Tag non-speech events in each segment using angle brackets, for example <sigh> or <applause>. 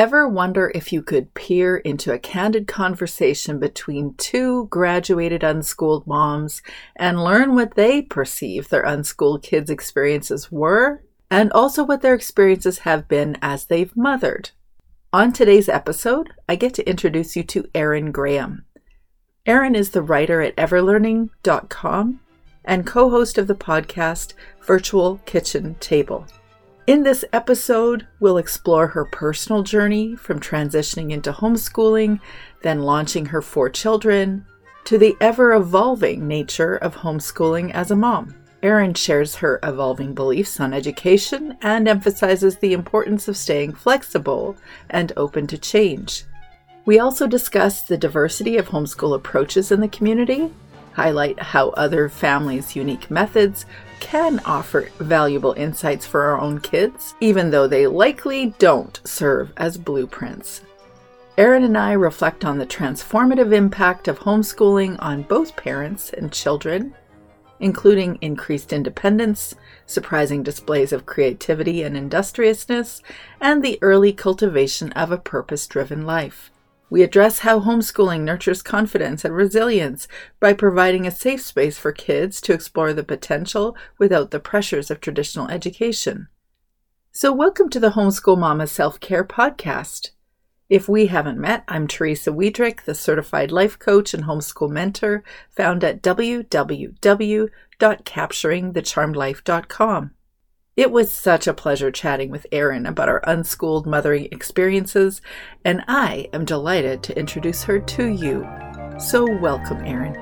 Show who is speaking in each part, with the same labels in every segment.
Speaker 1: Ever wonder if you could peer into a candid conversation between two graduated unschooled moms and learn what they perceive their unschooled kids' experiences were, and also what their experiences have been as they've mothered? On today's episode, I get to introduce you to Erin Graham. Erin is the writer at everlearning.com and co host of the podcast Virtual Kitchen Table. In this episode, we'll explore her personal journey from transitioning into homeschooling, then launching her four children, to the ever evolving nature of homeschooling as a mom. Erin shares her evolving beliefs on education and emphasizes the importance of staying flexible and open to change. We also discuss the diversity of homeschool approaches in the community, highlight how other families' unique methods can offer valuable insights for our own kids, even though they likely don't serve as blueprints. Erin and I reflect on the transformative impact of homeschooling on both parents and children, including increased independence, surprising displays of creativity and industriousness, and the early cultivation of a purpose driven life. We address how homeschooling nurtures confidence and resilience by providing a safe space for kids to explore the potential without the pressures of traditional education. So, welcome to the Homeschool Mama Self Care Podcast. If we haven't met, I'm Teresa Wiedrich, the certified life coach and homeschool mentor, found at www.capturingthecharmedlife.com. It was such a pleasure chatting with Erin about our unschooled mothering experiences, and I am delighted to introduce her to you. So, welcome, Erin.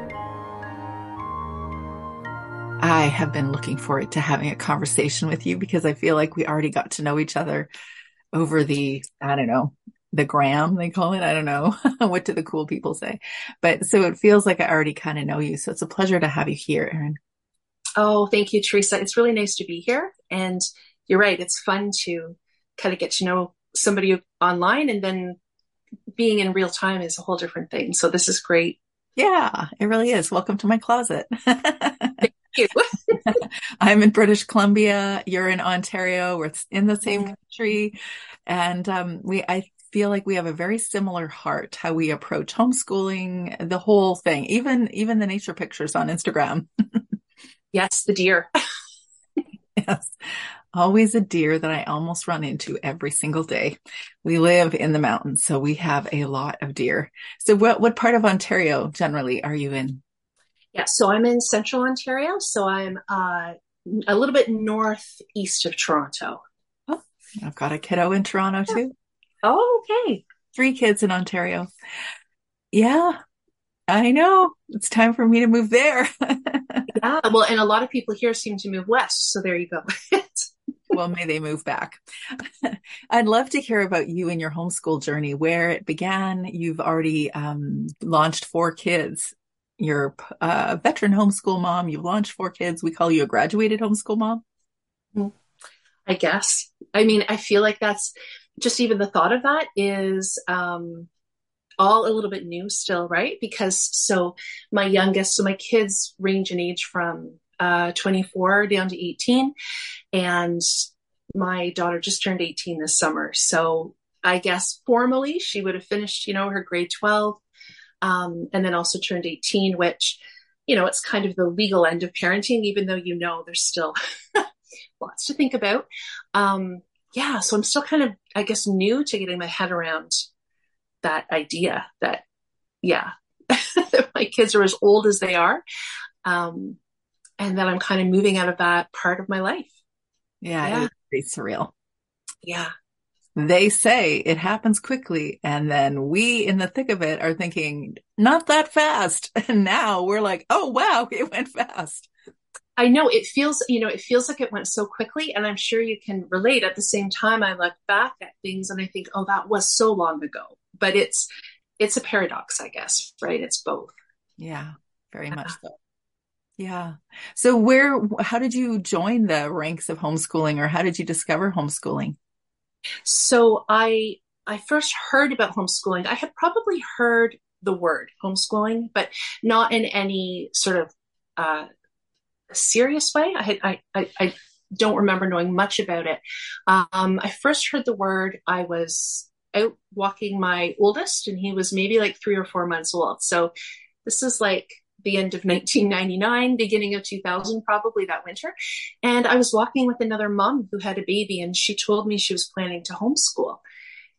Speaker 1: I have been looking forward to having a conversation with you because I feel like we already got to know each other over the, I don't know, the gram, they call it. I don't know. <laughs> what do the cool people say? But so it feels like I already kind of know you. So it's a pleasure to have you here, Erin.
Speaker 2: Oh, thank you, Teresa. It's really nice to be here. And you're right. It's fun to kind of get to know somebody online and then being in real time is a whole different thing. So this is great.
Speaker 1: Yeah, it really is. Welcome to my closet. <laughs>
Speaker 2: Thank you. <laughs>
Speaker 1: I'm in British Columbia. You're in Ontario. We're in the same mm-hmm. country. And um, we, I feel like we have a very similar heart, how we approach homeschooling, the whole thing, even, even the nature pictures on Instagram. <laughs>
Speaker 2: Yes, the deer. <laughs>
Speaker 1: yes. Always a deer that I almost run into every single day. We live in the mountains, so we have a lot of deer. So what, what part of Ontario generally are you in?
Speaker 2: Yeah, so I'm in central Ontario. So I'm uh, a little bit northeast of Toronto.
Speaker 1: Oh, I've got a kiddo in Toronto too.
Speaker 2: Oh, okay.
Speaker 1: Three kids in Ontario. Yeah, I know. It's time for me to move there. <laughs>
Speaker 2: yeah. Well, and a lot of people here seem to move west. So there you go. <laughs>
Speaker 1: well, may they move back. <laughs> I'd love to hear about you and your homeschool journey, where it began. You've already um, launched four kids. You're a veteran homeschool mom. You've launched four kids. We call you a graduated homeschool mom.
Speaker 2: Mm-hmm. I guess. I mean, I feel like that's just even the thought of that is um, all a little bit new still, right? Because so my youngest, so my kids range in age from uh, 24 down to 18, and my daughter just turned 18 this summer. So I guess formally she would have finished, you know, her grade 12, um, and then also turned 18, which, you know, it's kind of the legal end of parenting, even though you know there's still <laughs> lots to think about. Um, yeah, so I'm still kind of, I guess, new to getting my head around that idea that, yeah, <laughs> my kids are as old as they are. Um, and that I'm kind of moving out of that part of my life.
Speaker 1: Yeah, yeah. it's surreal.
Speaker 2: Yeah.
Speaker 1: They say it happens quickly. And then we in the thick of it are thinking, not that fast. <laughs> And now we're like, oh, wow, it went fast.
Speaker 2: I know it feels, you know, it feels like it went so quickly. And I'm sure you can relate. At the same time, I look back at things and I think, oh, that was so long ago but it's it's a paradox, I guess, right? It's both.
Speaker 1: Yeah, very much so. Yeah. So where how did you join the ranks of homeschooling or how did you discover homeschooling?
Speaker 2: So I I first heard about homeschooling. I had probably heard the word homeschooling, but not in any sort of uh, serious way. I had I, I, I don't remember knowing much about it. Um, I first heard the word. I was out walking my oldest, and he was maybe like three or four months old. So this is like the end of <laughs> 1999, beginning of 2000, probably that winter. And I was walking with another mom who had a baby, and she told me she was planning to homeschool.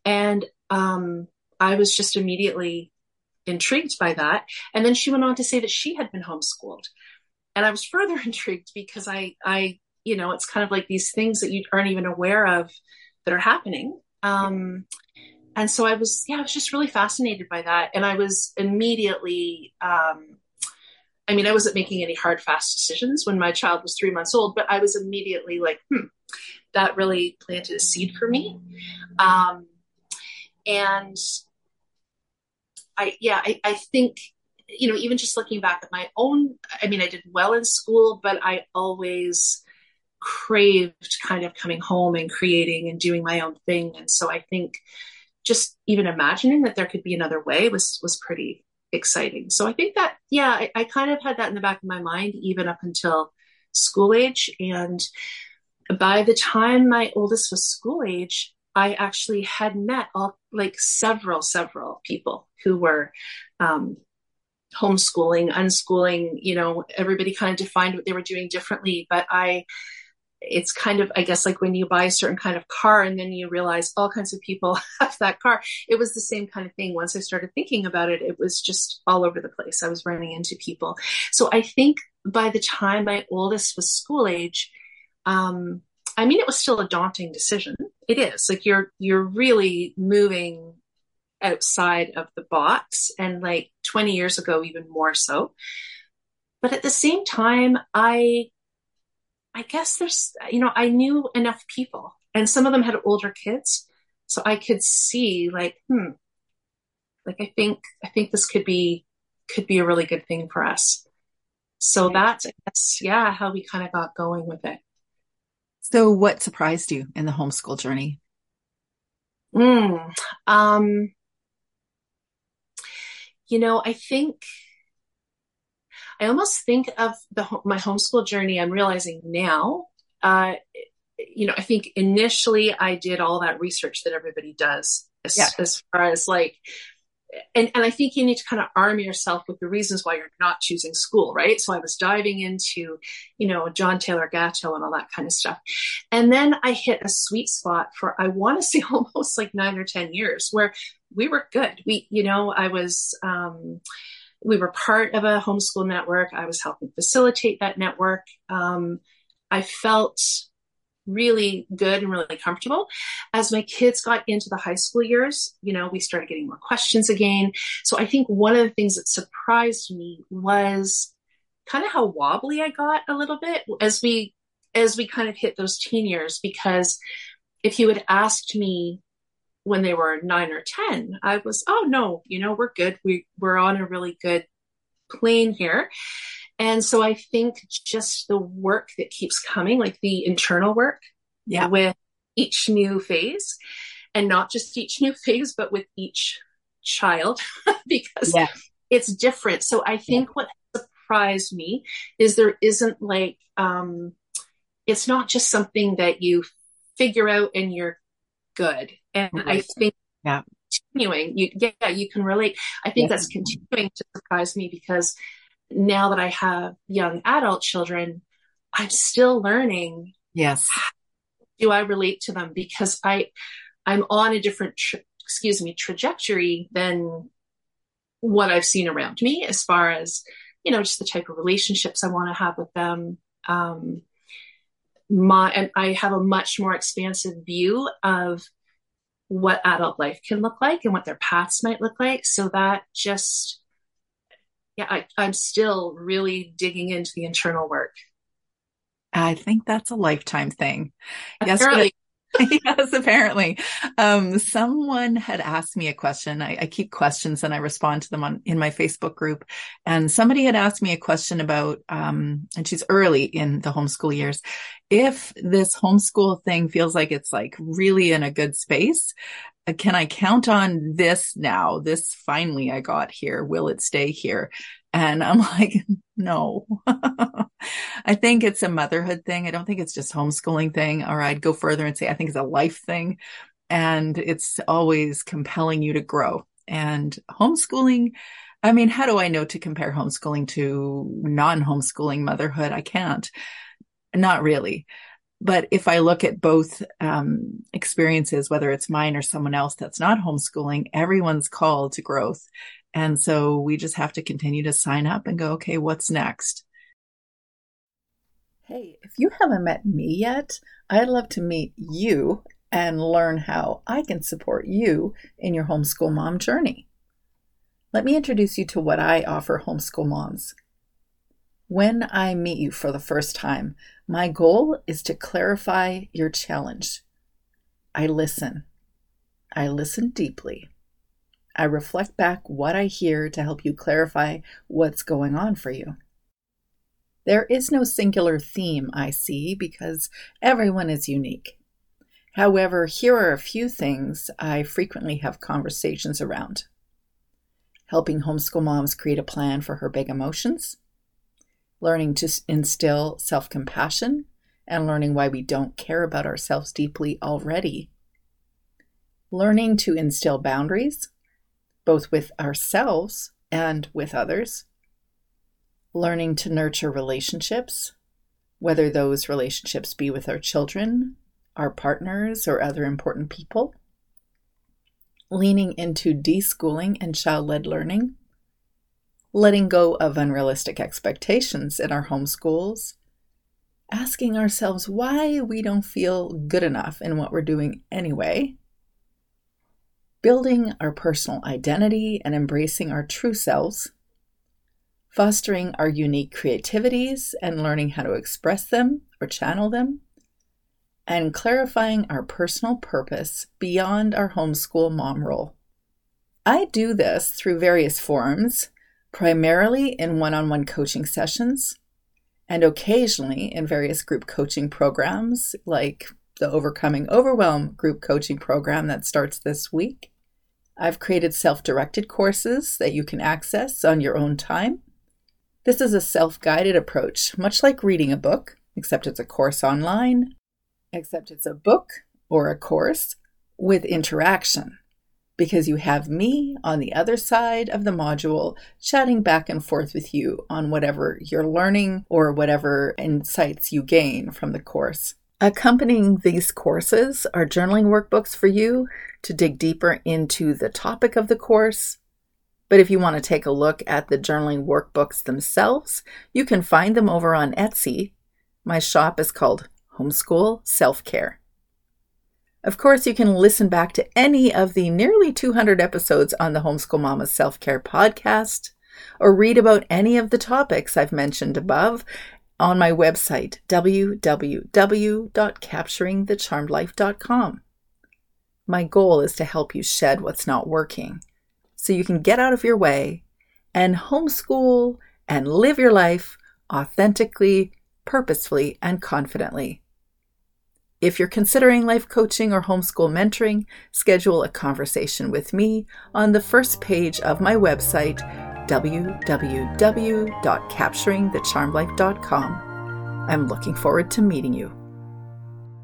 Speaker 2: And um, I was just immediately intrigued by that. And then she went on to say that she had been homeschooled. And I was further <laughs> intrigued because I, I, you know, it's kind of like these things that you aren't even aware of that are happening. Um, and so I was, yeah, I was just really fascinated by that. And I was immediately, um, I mean, I wasn't making any hard, fast decisions when my child was three months old, but I was immediately like, hmm, that really planted a seed for me. Um, and I, yeah, I, I think, you know, even just looking back at my own, I mean, I did well in school, but I always craved kind of coming home and creating and doing my own thing. And so I think just even imagining that there could be another way was, was pretty exciting. So I think that, yeah, I, I kind of had that in the back of my mind, even up until school age. And by the time my oldest was school age, I actually had met all like several, several people who were um, homeschooling, unschooling. You know, everybody kind of defined what they were doing differently, but I, it's kind of, I guess, like when you buy a certain kind of car and then you realize all kinds of people <laughs> have that car. It was the same kind of thing. Once I started thinking about it, it was just all over the place. I was running into people. So I think by the time my oldest was school age, um, I mean, it was still a daunting decision. It is like you're you're really moving outside of the box, and like 20 years ago, even more so. But at the same time, I I guess there's you know I knew enough people, and some of them had older kids, so I could see like hmm, like I think I think this could be could be a really good thing for us. So that's I guess yeah how we kind of got going with it.
Speaker 1: So, what surprised you in the homeschool journey?
Speaker 2: Mm, um, you know, I think I almost think of the my homeschool journey. I'm realizing now. Uh, you know, I think initially I did all that research that everybody does as, yeah. as far as like and, and I think you need to kind of arm yourself with the reasons why you're not choosing school, right? So I was diving into, you know, John Taylor Gatto and all that kind of stuff. And then I hit a sweet spot for, I want to <laughs> say almost like nine or 10 years where we were good. We, you know, I was, um, we were part of a homeschool network. I was helping facilitate that network. Um, I felt really good and really comfortable. As my kids got into the high school years, you know, we started getting more questions again. So I think one of the things that surprised me was kind of how wobbly I got a little bit as we as we kind of hit those teen years because if you had asked me when they were 9 or 10, I was, "Oh no, you know, we're good. We we're on a really good plane here." And so I think just the work that keeps coming, like the internal work
Speaker 1: yeah.
Speaker 2: with each new phase and not just each new phase, but with each child <laughs> because yeah. it's different. So I think yeah. what surprised me is there isn't like, um, it's not just something that you figure out and you're good. And right. I think
Speaker 1: yeah.
Speaker 2: continuing, you, yeah, you can relate. I think that's continuing to surprise me because now that I have young adult children, I'm still learning.
Speaker 1: Yes.
Speaker 2: do I relate to them? Because I, I'm on a different, tra- excuse me, trajectory than what I've seen around me as far as, you know, just the type of relationships I want to have with them. Um, my, and I have a much more expansive view of what adult life can look like and what their paths might look like. So that just, yeah, I, I'm still really digging into the internal work.
Speaker 1: I think that's a lifetime thing. Apparently. Yes, <laughs> yes, apparently. Um, someone had asked me a question. I, I, keep questions and I respond to them on in my Facebook group. And somebody had asked me a question about, um, and she's early in the homeschool years. If this homeschool thing feels like it's like really in a good space, can I count on this now? This finally I got here. Will it stay here? And I'm <laughs> like, no. I think it's a motherhood thing. I don't think it's just homeschooling thing. Or I'd go further and say I think it's a life thing. and it's always compelling you to grow. And homeschooling, I mean, how do I know to compare homeschooling to non homeschooling motherhood? I can't. Not really. But if I look at both um, experiences, whether it's mine or someone else that's not homeschooling, everyone's called to growth. And so we just have to continue to sign up and go, okay, what's next? Hey, if you haven't met me yet, I'd love to meet you and learn how I can support you in your homeschool mom journey. Let me introduce you to what I offer homeschool moms. When I meet you for the first time, my goal is to clarify your challenge. I listen. I listen deeply. I reflect back what I hear to help you clarify what's going on for you. There is no singular theme I see because everyone is unique. However, here are a few things I frequently have conversations around helping homeschool moms create a plan for her big emotions, learning to instill self compassion, and learning why we don't care about ourselves deeply already, learning to instill boundaries, both with ourselves and with others, learning to nurture relationships, whether those relationships be with our children, our partners, or other important people, leaning into deschooling and child led learning, letting go of unrealistic expectations in our homeschools, asking ourselves why we don't feel good enough in what we're doing anyway, building our personal identity and embracing our true selves, fostering our unique creativities and learning how to express them or channel them, and clarifying our personal purpose beyond our homeschool mom role. I do this through various forms, primarily in one on one coaching sessions, and occasionally in various group coaching programs like the Overcoming Overwhelm group coaching program that starts this week. I've created self directed courses that you can access on your own time. This is a self guided approach, much like reading a book, except it's a course online except it's a book or a course with interaction because you have me on the other side of the module chatting back and forth with you on whatever you're learning or whatever insights you gain from the course. Accompanying these courses are journaling workbooks for you to dig deeper into the topic of the course. But if you want to take a look at the journaling workbooks themselves, you can find them over on Etsy. My shop is called Homeschool Self Care. Of course, you can listen back to any of the nearly 200 episodes on the Homeschool Mama Self Care podcast, or read about any of the topics I've mentioned above on my website, www.capturingthecharmedlife.com. My goal is to help you shed what's not working so you can get out of your way and homeschool and live your life authentically, purposefully, and confidently. If you're considering life coaching or homeschool mentoring, schedule a conversation with me on the first page of my website, www.capturingthecharmedlife.com. I'm looking forward to meeting you.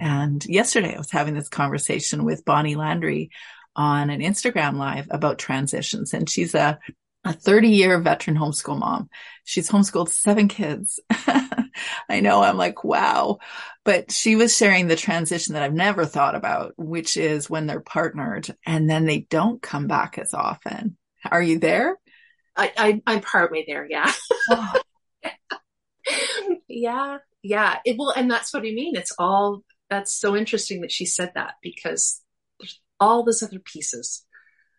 Speaker 1: And yesterday I was having this conversation with Bonnie Landry on an Instagram live about transitions. And she's a, a 30 year veteran homeschool mom. She's homeschooled seven kids. <laughs> I know I'm like, wow. But she was sharing the transition that I've never thought about, which is when they're partnered and then they don't come back as often. Are you there?
Speaker 2: I, I am partway there. Yeah. <laughs> Oh. yeah. Yeah. It will. And that's what I mean. It's all, that's so interesting that she said that because there's all those other pieces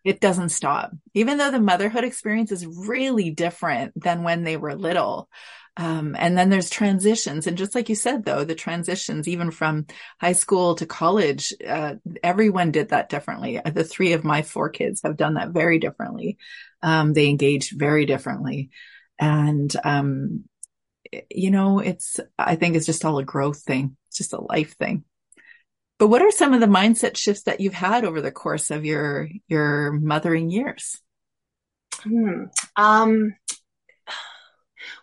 Speaker 1: it doesn't stop. Even though the motherhood experience is really different than when they were little. Um, and then there's transitions. And just like you said, though, the transitions, even from high school to college, uh, everyone did that differently. The three of my four kids have done that very differently. Um, they engage very differently. And, um, you know, it's, I think it's just all a growth thing. It's just a life thing. But what are some of the mindset shifts that you've had over the course of your, your mothering years?
Speaker 2: Hmm. Um,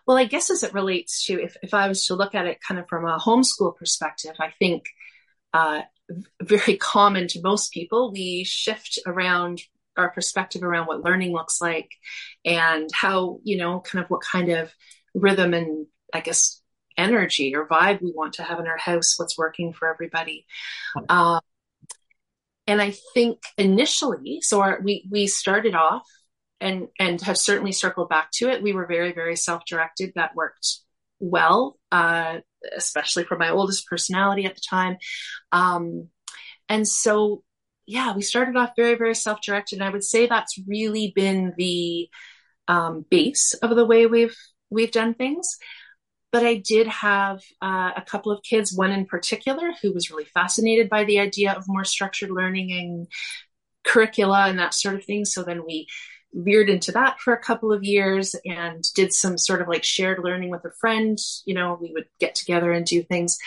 Speaker 2: well, I guess as it relates to if, if I was to look at it kind of from a homeschool perspective, I think uh, very common to most people, we shift around our perspective around what learning looks like and how, you know, kind of what kind of rhythm and I guess energy or vibe we want to have in our house, what's working for everybody. Um, and I think initially, so our, we we started off and and have certainly circled back to it. We were very very self directed. That worked well, uh, especially for my oldest personality at the time. Um, and so, yeah, we started off very very self directed. And I would say that's really been the um, base of the way we've we've done things. But I did have uh, a couple of kids, one in particular who was really fascinated by the idea of more structured learning and curricula and that sort of thing. So then we veered into that for a couple of years and did some sort of like shared learning with a friend. You know, we would get together and do things.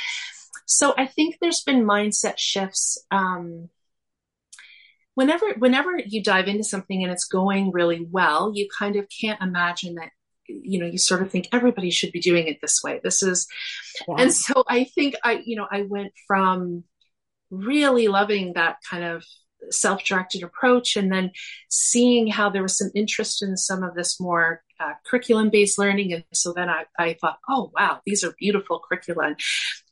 Speaker 2: So I think there's been mindset shifts. Um, whenever whenever you dive into something and it's going really well, you kind of can't imagine that you know you sort of think everybody should be doing it this way. This is yeah. and so i think i you know i went from really loving that kind of self-directed approach and then seeing how there was some interest in some of this more uh, curriculum-based learning. And so then I, I thought oh wow these are beautiful curricula.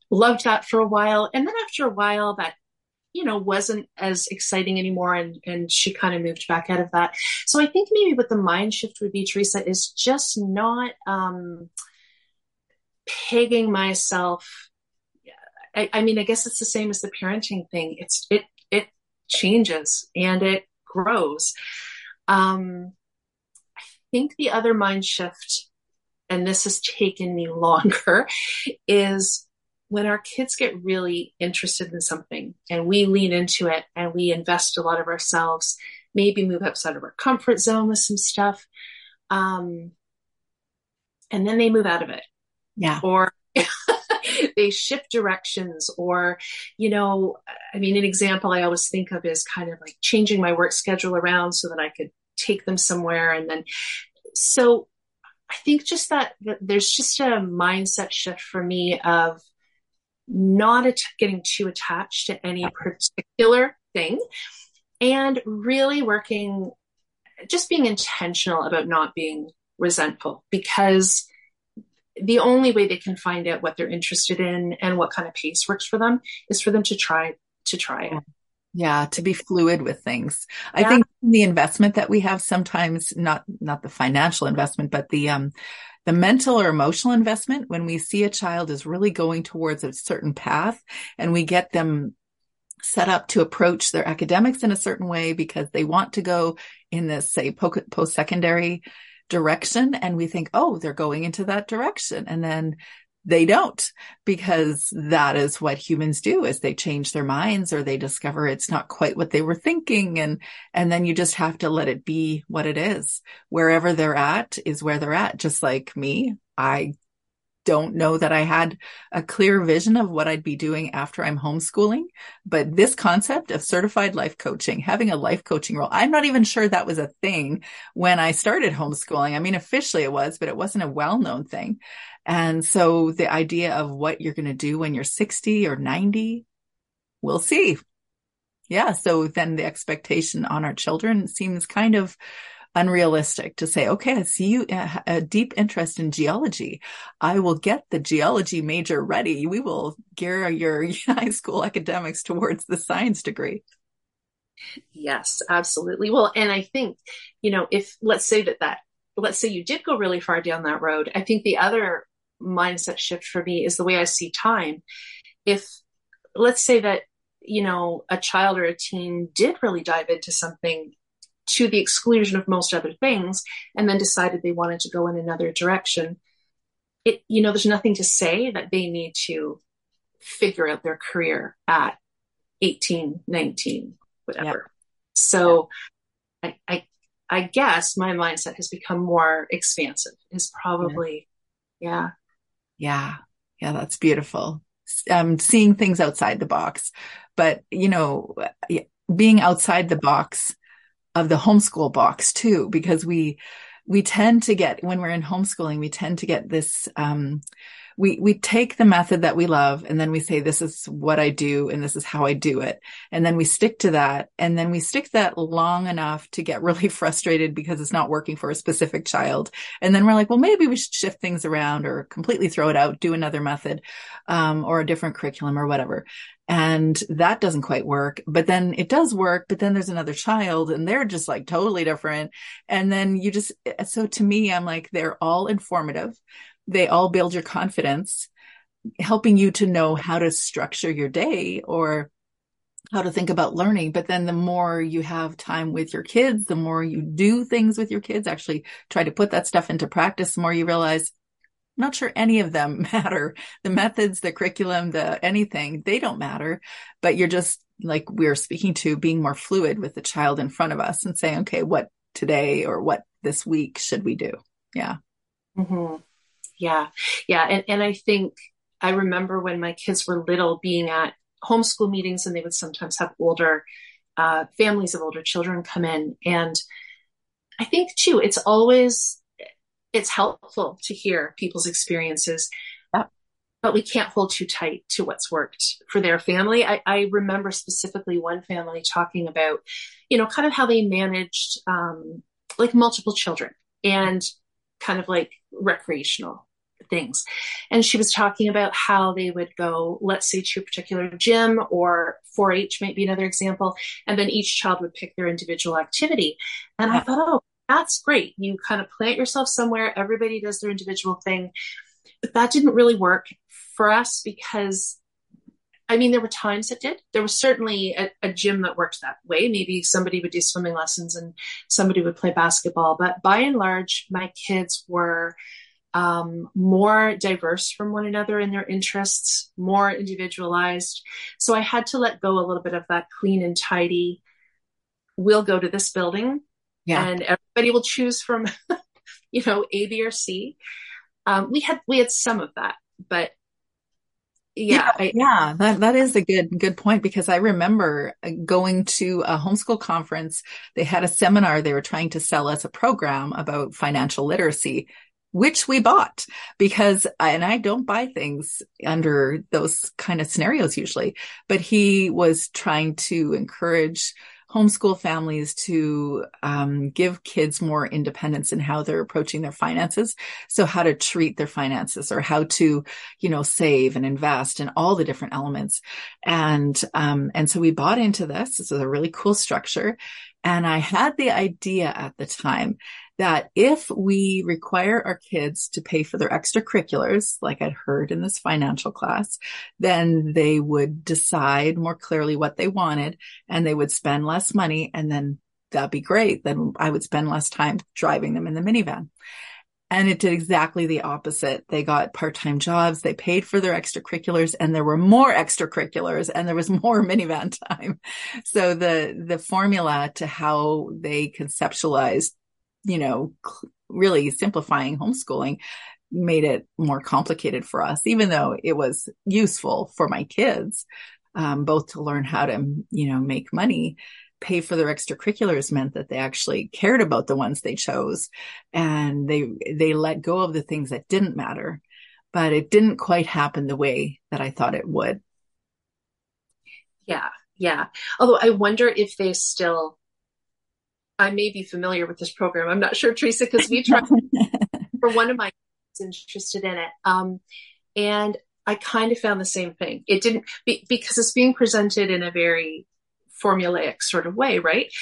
Speaker 2: Loved that for a while. And then after a while that you know, wasn't as exciting anymore. And, and she kind of moved back out of that. So I think maybe what the mind shift would be, Teresa, is just not um, pegging myself. I, I mean, I guess it's the same as the parenting thing. It's, it, it changes and it grows. Um, I think the other mind shift, and this has taken me <laughs> longer, is when our kids get really interested in something and we lean into it and we invest a lot of ourselves, maybe move outside of our comfort zone with some stuff, um, and then they move out of it.
Speaker 1: Yeah.
Speaker 2: Or <laughs> they shift directions or you know i mean an example i always think of is kind of like changing my work schedule around so that i could take them somewhere and then so i think just that, that there's just a mindset shift for me of not at- getting too attached to any particular thing. And really working just being intentional about not being resentful because the only way they can find out what they're interested in and what kind of pace works for them is for them to try to try it.
Speaker 1: Yeah to be fluid with things. I think the investment that we have sometimes not not the financial investment but the um the mental or emotional investment when we see a child is really going towards a certain path and we get them set up to approach their academics in a certain way because they want to go in this say post secondary direction and we think oh they're going into that direction. And then they don't because that is what humans do is they change their minds or they discover it's not quite what they were thinking and and then you just have to let it be what it is wherever they're at is where they're at just like me i don't know that I had a clear vision of what I'd be doing after I'm homeschooling. But this concept of certified life coaching, having a life coaching role, I'm not even sure that was a thing when I started homeschooling. I mean, officially it was, but it wasn't a well known thing. And so the idea of what you're going to do when you're 60 or 90, we'll see. Yeah. So then the expectation on our children seems kind of unrealistic to say, okay, I see you uh, a deep interest in geology. I will get the geology major ready. We will gear your <laughs> high school academics towards the science degree.
Speaker 2: Yes, absolutely. Well, and I think, you know, if let's say that that, let's say you did go really far down that road, I think the other mindset shift for me is the way I see time. If let's say that, you know, a child or a teen did really dive into something to the exclusion of most other things and then decided they wanted to go in another direction it you know there's nothing to say that they need to figure out their career at 18 19 whatever yeah. so I, I i guess my mindset has become more expansive is probably yeah
Speaker 1: yeah yeah Yeah. that's beautiful um seeing things outside the box but you know being outside the box of the homeschool box too, because we, we tend to get, when we're in homeschooling, we tend to get this, um, we we take the method that we love and then we say this is what I do and this is how I do it. And then we stick to that. And then we stick that long enough to get <laughs> really frustrated because it's not working for a specific child. And then we're like well maybe we should shift things around or completely throw it out do another method um, or a different curriculum or whatever. And that doesn't quite work but then it does work but then there's another child and they're just like totally different. And then you just so to me i'm like they're all informative they all build your confidence, helping you to know how to structure your day or how to think about learning. But then the more you have time with your kids, the more you do things with your kids, actually try to put that stuff into practice, the more you realize not sure any of them <laughs> matter. The methods, the curriculum, the anything, they don't matter, but you're just like we're speaking to being more fluid with the child in front of us and saying, okay, what today or what this week should we do? Yeah.
Speaker 2: Mm-hmm. Yeah. Yeah. And, and I think I remember when my kids were little being at homeschool meetings and they would sometimes have older uh, families of older children come in. And I think too, it's always, it's helpful to hear people's experiences. But we can't hold too tight to what's worked for their family. I, I remember specifically one family talking about, you know, kind of how they managed um, like multiple children and kind of like recreational things. And she was talking about how they would go, let's say, to a particular gym or 4 H might be another example. And then each child would pick their individual activity. And I thought, oh, that's great. You kind of plant yourself somewhere, everybody does their individual thing. But that didn't really work for us because I mean, there were times it did. There was certainly a, a, gym that worked that way. Maybe somebody would do swimming lessons and somebody would play basketball. But by and large, my kids were um, more diverse from one another in their interests, more individualized. So I had to let go a little bit of that clean and tidy. We'll go to this building, yeah. and everybody will choose from, <laughs> you know, A, B, or C. Um, we had we had some of that, but yeah,
Speaker 1: yeah, I, yeah, that that is a good good point because I remember going to a homeschool conference. They had a seminar. They were trying to sell us a program about financial literacy, which we bought because, and I don't buy things under those kind of scenarios usually, but he was trying to encourage homeschool families to um, give kids more independence in how they're approaching their finances. So how to treat their finances or how to, you know, save and invest and all the different elements. And, um, and so we bought into this. This is a really cool structure. And I had the idea at the time that if we require our kids to pay for their extracurriculars, like I'd heard in this financial class, then they would decide more clearly what they wanted and they would spend less money and then that'd be great. Then I would spend less time driving them in the minivan. And it did exactly the opposite. They got part-time jobs. They paid for their extracurriculars and there were more extracurriculars and there was more <laughs> minivan time. So the, the formula to how they conceptualized you know, really simplifying homeschooling made it more complicated for us, even though it was useful for my kids, um, both to learn how to, you know, make money. Pay for their extracurriculars meant that they actually cared about the ones they chose and they, they let go of the things that didn't matter, but it didn't quite happen the way that I thought it would.
Speaker 2: Yeah. Yeah. Although I wonder if they still I may be familiar with this program. I'm not sure, Teresa, because we tried <laughs> for one of my kids interested in it. Um, and I kind of found the same thing. It didn't be, because it's being presented in a very formulaic sort of way, right?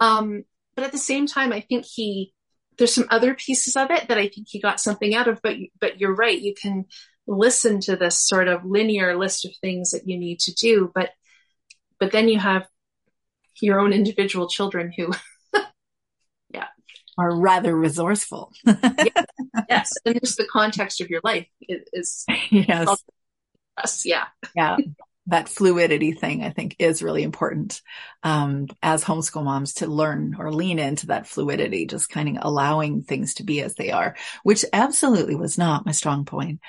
Speaker 2: Um, but at the same time, I think he there's some other pieces of it that I think he got something out of. But but you're right. You can listen to this sort of linear list of things that you need to do, but but then you have your own individual children who
Speaker 1: are rather resourceful.
Speaker 2: yes. yes. <laughs> And just the context of your life is,
Speaker 1: yes.
Speaker 2: Yeah.
Speaker 1: Yeah. That fluidity thing, I think, is really important um, as homeschool moms to learn or lean into that fluidity, just kind of allowing things to be as they are, which absolutely was not my strong point.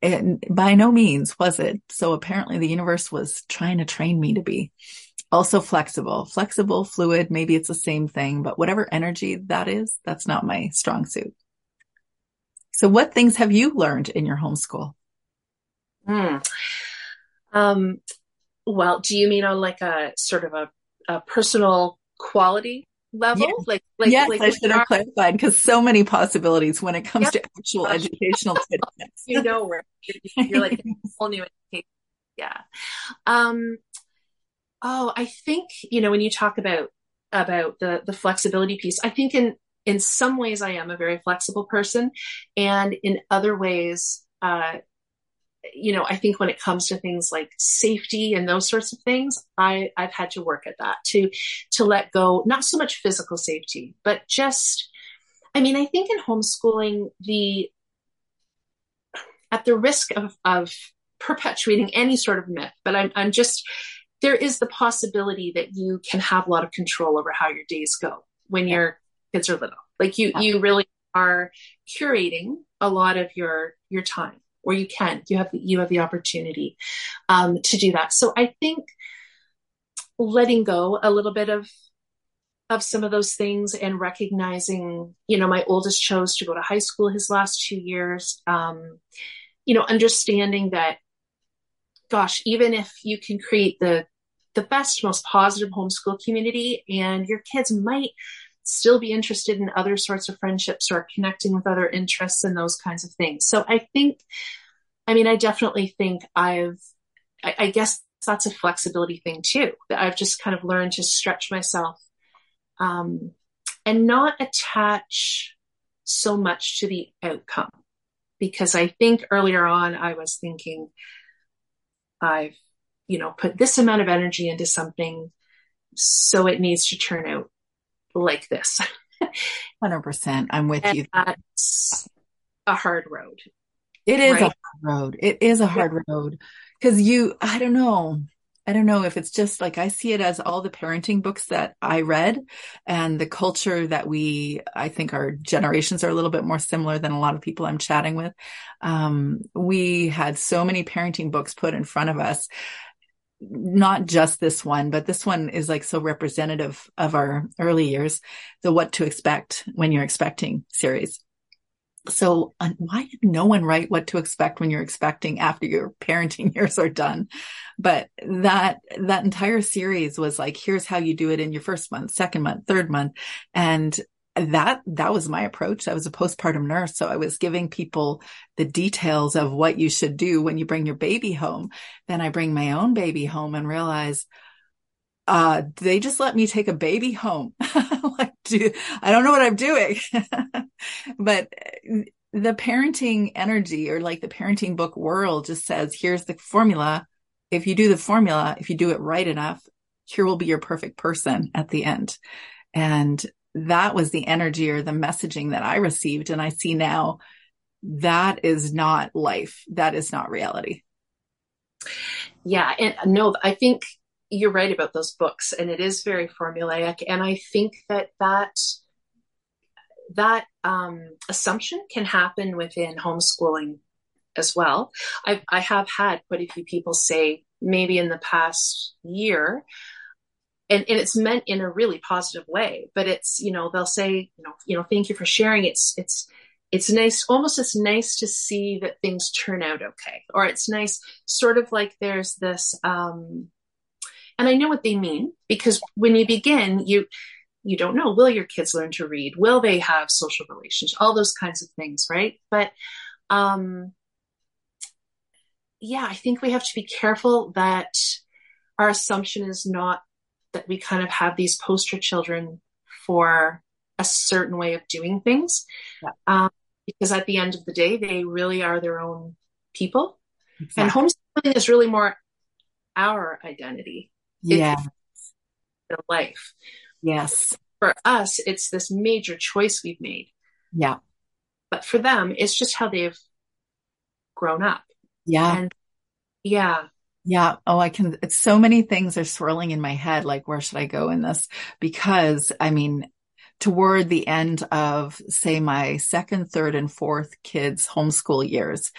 Speaker 1: And by no means was it. So apparently the universe was trying to train me to be also flexible, flexible, fluid. Maybe it's the same thing, but whatever energy that is, that's not my strong suit. So what things have you learned in your homeschool?
Speaker 2: Mm. Um, well, do you mean on like a sort of a, a personal quality level? Like, like,
Speaker 1: yes,
Speaker 2: like
Speaker 1: I should have clarified because so many possibilities when it comes to actual educational
Speaker 2: tidbits. <laughs> you know, where you're, you're like whole new education. Yeah. Um, oh, I think you know when you talk about about the the flexibility piece, I think in in some ways I am a very flexible person, and in other ways, uh, you know, I think when it comes to things like safety and those sorts of things, I, I've had to work at that to, to let go, not so much physical safety, but just, I mean, I think in homeschooling, the, at the risk of, of perpetuating any sort of myth, but I'm, I'm just, there is the possibility that you can have a lot of control over how your days go when yeah. your kids are little. Like you, yeah. you really are curating a lot of your, your time or you can you have you have the opportunity um, to do that so i think letting go a little bit of of some of those things and recognizing you know my oldest chose to go to high school his last two years um, you know understanding that gosh even if you can create the the best most positive homeschool community and your kids might still be interested in other sorts of friendships or connecting with other interests and those kinds of things. So I think, I mean, I definitely think I've, I, I guess that's a flexibility thing too, that I've just kind of learned to stretch myself um, and not attach so much to the outcome. Because I think earlier on I was thinking, I've, you know, put this amount of energy into something, so it needs to turn out like this.
Speaker 1: 100%. I'm with and you.
Speaker 2: That's a hard road.
Speaker 1: It is right? a hard road. It is a hard yeah. road because you, I don't know. I don't know if it's just like I see it as all the parenting books that I read and the culture that we, I think our generations are a little bit more similar than a lot of people I'm chatting with. Um, we had so many parenting books put in front of us not just this one, but this one is like so representative of our early years, the what to expect when you're expecting series. So uh, why did no one write what to expect when you're expecting after your parenting <laughs> years are done? But that, that entire series was like, here's how you do it in your first month, second month, third month. And that that was my approach. I was a postpartum nurse, so I was giving people the details of what you should do when you bring your baby home. Then I bring my own baby home and realize uh they just let me take a baby home. <laughs> like do, I don't know what I'm doing. <laughs> but the parenting energy or like the parenting book world just says here's the formula. If you do the formula, if you do it right enough, here will be your perfect person at the end. And that was the energy or the messaging that I received. And I see now that is not life. That is not reality.
Speaker 2: Yeah. And no, I think you're right about those books and it is very formulaic. And I think that that, that um, assumption can happen within homeschooling as well. I've, I have had quite a few people say maybe in the past year, and, and it's meant in a really positive way but it's you know they'll say you know you know thank you for sharing. It's it's it's nice almost it's nice to see that things turn out okay or it's nice sort of like there's this um and i know what they mean because when you begin you you don't know will your kids learn to read? Will they have social relations all those kinds of things right? But um yeah i think we have to be careful that our assumption is not that we kind of have these poster children for a certain way of doing things. Yeah. Um, because at the end of the day, they really are their own people. Exactly. And homeschooling is really more our identity.
Speaker 1: Yeah.
Speaker 2: The life.
Speaker 1: Yes.
Speaker 2: For us, it's this major choice we've made.
Speaker 1: Yeah.
Speaker 2: But for them, it's just how they've grown up.
Speaker 1: Yeah.
Speaker 2: And yeah.
Speaker 1: Yeah. Oh, I can, it's so many things are swirling in my head. Like, where should I go in this? Because I mean, toward the end of say my second, third and fourth kids homeschool years,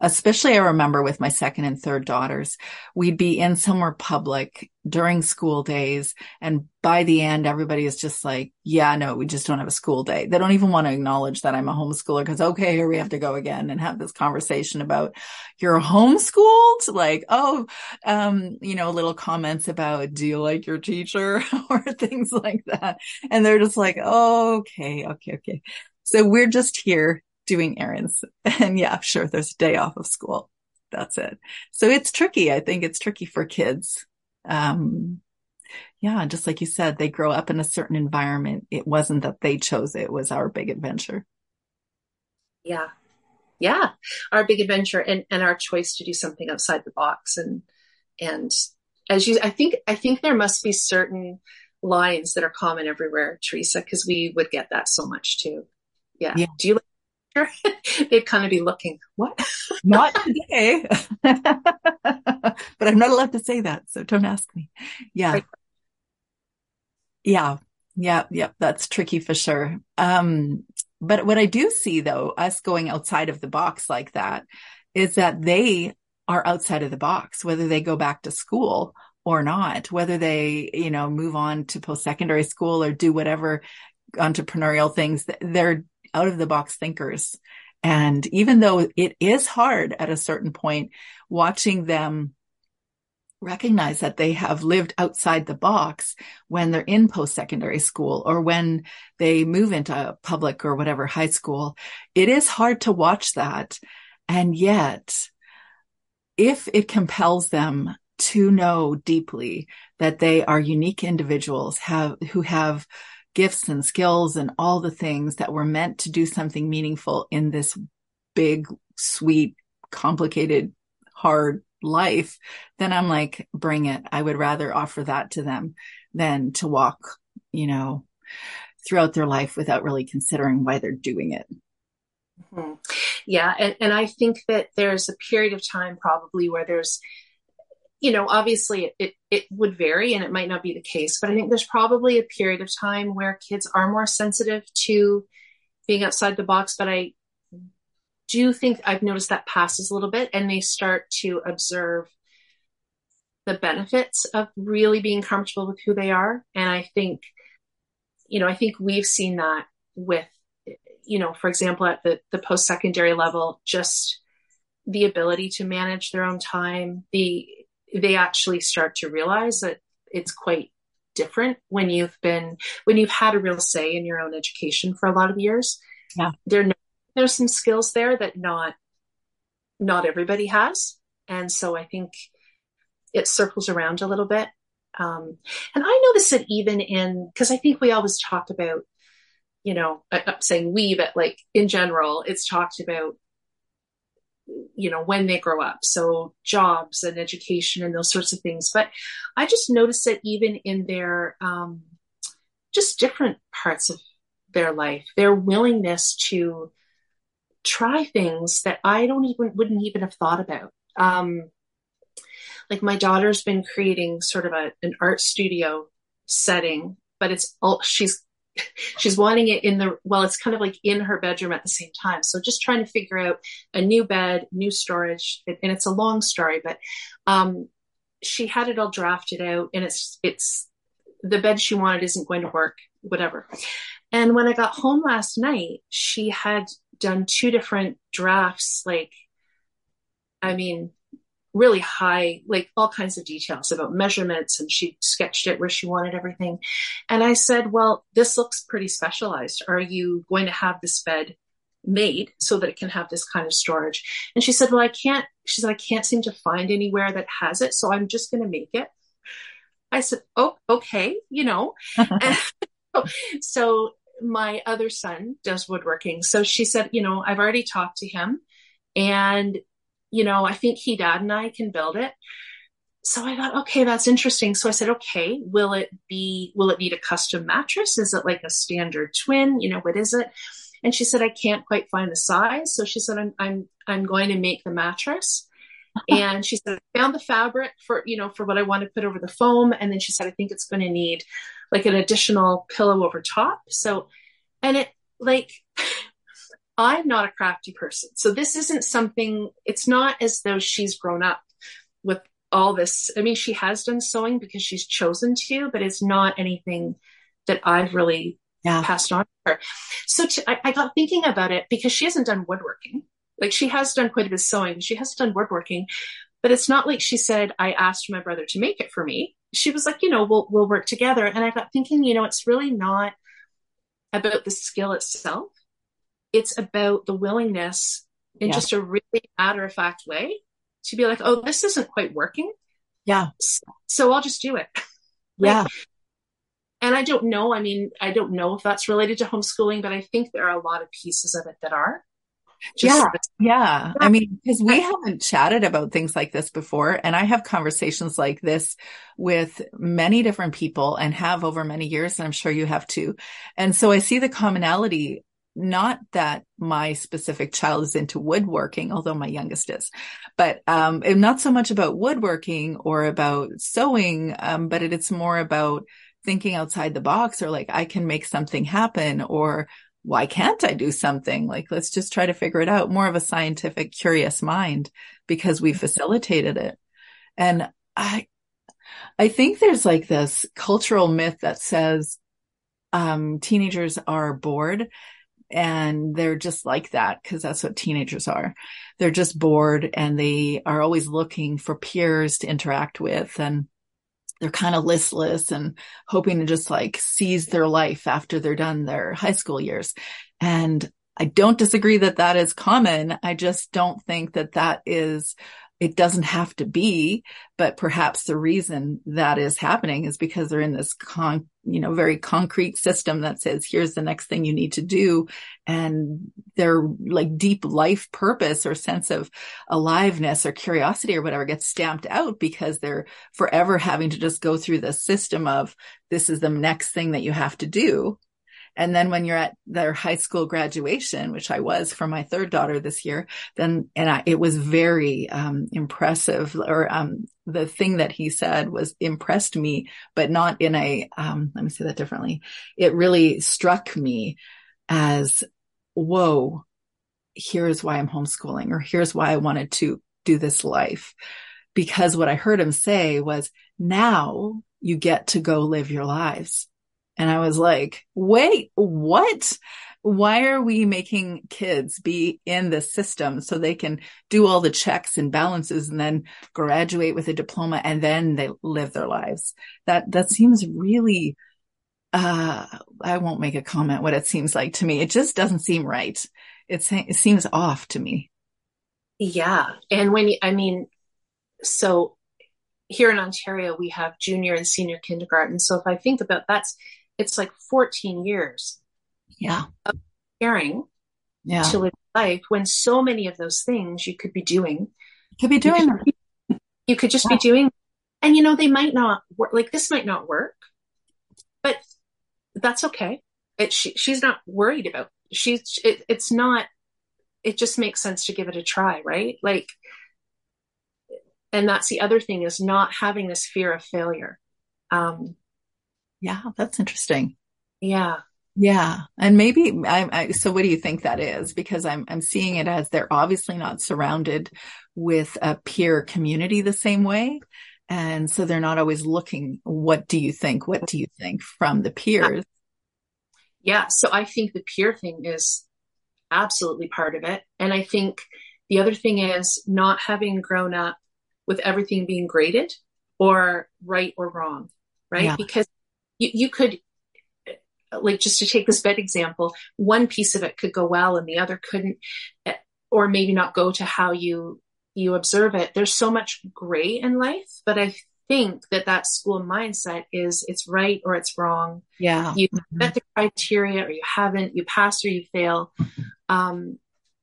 Speaker 1: especially I remember with my second and third daughters, we'd be in somewhere public during school days. And by the end, everybody is just like, yeah, no, we just don't have a school day. They don't even want to acknowledge that I'm a homeschooler because, okay, here we have to go again and have this conversation about you're homeschooled. Like, oh, um, you know, little comments about, do you like your teacher <laughs> or things like that. And they're just like, oh, okay, okay, okay. So we're just here doing errands. <laughs> And yeah, sure, there's a day off of school. That's it. So it's tricky. I think it's tricky for kids. Um, yeah, just like you said, they grow up in a certain environment. It wasn't that they chose it, it was our big adventure.
Speaker 2: Yeah. Yeah. Our big adventure and, and our choice to do something outside the box. And, and as you, I think, I think there must be certain lines that are common everywhere, Teresa, because we would get that so much too. Yeah. yeah. Do you like <laughs> they'd kind of be looking, what? <laughs>
Speaker 1: not today. <laughs> but I'm not allowed to say that, so don't ask me. Yeah. Right. Yeah. Yeah. Yeah. That's tricky for sure. Um, but what I do see though, us going outside of the box like that is that they are outside of the box, whether they go back to school or not, whether they, you know, move on to post secondary school or do whatever entrepreneurial things, they're out of the box thinkers. And even though it is hard at a certain point, watching them recognize that they have lived outside the box when they're in post secondary school or when they move into a public or whatever high school, it is hard to watch that. And yet, if it compels them to know deeply that they are unique individuals have who have gifts and skills and all the things that were meant to do something meaningful in this big, sweet, complicated, hard life, then I'm like, bring it. I would rather offer that to them than to walk, you know, throughout their life without really considering why they're doing it.
Speaker 2: Mm-hmm. Yeah. And, and I think that there's a period of time probably where there's you know, obviously it, it, it, would vary and it might not be the case, but I think there's probably a period of time where kids are more sensitive to being outside the box. But I do think I've noticed that passes a little bit and they start to observe the benefits of really being comfortable with who they are. And I think, you know, I think we've seen that with, you know, for example, at the, the post secondary level, just the ability to manage their own time, the they actually start to realize that it's quite different when you've been when you've had a real say in your own education for a lot of years.
Speaker 1: Yeah.
Speaker 2: There there's some skills there that not not everybody has. And so i think it circles around a little bit. Um, and i notice it even in because i think we always talk about you know i'm saying we but like in general it's talked about you know when they grow up. So jobs and education and those sorts of things. But i just notice that even in their um, just different parts of their life their willingness to try things that i don't even wouldn't even have thought about. Um, like my daughter's been creating sort of a, an art studio setting but it's all she's <laughs> she's wanting it in the well it's kind of like in her bedroom at the same time. So just trying to figure out a new bed new storage and it's a long story but um, she had it all drafted out and it's it's the bed she wanted isn't going to work whatever. And when i got home last night she had done two different drafts like i mean really high, like all kinds of details about measurements, and she sketched it where she wanted everything. And I said, Well, this looks pretty specialized. Are you going to have this bed made so that it can have this kind of storage? And she said, Well, I can't, she said, I can't seem to find anywhere that has it, so I'm just going to make it. I said, Oh, okay, you know. <laughs> <laughs> so my other son does woodworking. So she said, You know, I've already talked to him and you know, I think he, dad, and I can build it. So I thought, okay, that's interesting. So I said, okay, will it be, will it need a custom mattress? Is it like a standard twin? You know, what is it? And she said, I can't quite find the size. So she said, I'm, I'm, I'm going to make the mattress. <laughs> and she said, I found the fabric for, you know, for what I want to put over the foam. And then she said, I think it's going to need like an additional pillow over top. So, and it like, I'm not a crafty person. So this isn't something, it's not as though she's grown up with all this. I mean, she has done sewing because she's chosen to, but it's not anything that I've really yeah. passed on to her. So to, I, I, got thinking about it because she hasn't done woodworking. Like she has done quite a bit of sewing. She hasn't done woodworking, but it's not like she said, I asked my brother to make it for me. She was like, you know, we'll, we'll work together. And I got thinking, you know, it's really not about the skill itself. It's about the willingness in yeah. just a really matter of fact way to be like, oh, this isn't quite working.
Speaker 1: Yeah.
Speaker 2: So, so I'll just do it. <laughs>
Speaker 1: yeah.
Speaker 2: And I don't know. I mean, I don't know if that's related to homeschooling, but I think there are a lot of pieces of it that are.
Speaker 1: Just yeah. Yeah. I mean, because we haven't chatted about things like this before. And I have conversations like this with many different people and have over many years. And I'm sure you have too. And so I see the commonality not that my specific child is into woodworking, although my youngest is, but um, not so much about woodworking or about sewing, um, but it, it's more about thinking outside the box or like I can make something happen or why can't I do something? Like let's just try to figure it out. More of a scientific, curious mind because we facilitated it. And I, I think there's like this cultural myth that says um, teenagers are bored and they're just like that because that's what teenagers are. They're just bored and they are always looking for peers to interact with and they're kind of listless and hoping to just like seize their life after they're done their high school years. And I don't disagree that that is common. I just don't think that that is it doesn't have to be, but perhaps the reason that is happening is because they're in this con, you know, very concrete system that says, here's the next thing you need to do. And their like deep life purpose or sense of aliveness or curiosity or whatever gets stamped out because they're forever having to just go through the system of this is the next thing that you have to do. And then when you're at their high school graduation, which I was for my third daughter this year, then, and I, it was very, um, impressive or, um, the thing that he said was impressed me, but not in a, um, let me say that differently. It really struck me as, whoa, here's why I'm homeschooling or here's why I wanted to do this life. Because what I heard him say was now you get to go live your lives. And I was like, wait, what? Why are we making kids be in the system so they can do all the checks and balances and then graduate with a diploma and then they live their lives? That, that seems really, uh, I won't make a comment what it seems like to me. It just doesn't seem right. It's, it seems off to me.
Speaker 2: Yeah. And when I mean, so here in Ontario, we have junior and senior kindergarten. So if I think about that's it's like 14 years
Speaker 1: yeah.
Speaker 2: of caring
Speaker 1: yeah.
Speaker 2: to live life when so many of those things you could be doing.
Speaker 1: Could be doing
Speaker 2: you could, you could just yeah. be doing and you know they might not work like this might not work but that's okay. It she, she's not worried about she's it, it's not it just makes sense to give it a try right? Like and that's the other thing is not having this fear of failure. Um
Speaker 1: yeah, that's interesting.
Speaker 2: Yeah.
Speaker 1: Yeah. And maybe I, I, so what do you think that is? Because I'm, I'm seeing it as they're obviously not surrounded with a peer community the same way. And so they're not always looking, what do you think? What do you think from the peers?
Speaker 2: Yeah. So I think the peer thing is absolutely part of it. And I think the other thing is not having grown up with everything being graded or right or wrong, right? Yeah. Because you, you could like just to take this bed example one piece of it could go well and the other couldn't eh, or maybe not go to how you you observe it. There's so much gray in life but i think that that school mindset is it's right or it's wrong.
Speaker 1: Yeah.
Speaker 2: You mm-hmm. met the criteria or you haven't you pass or you fail. Um,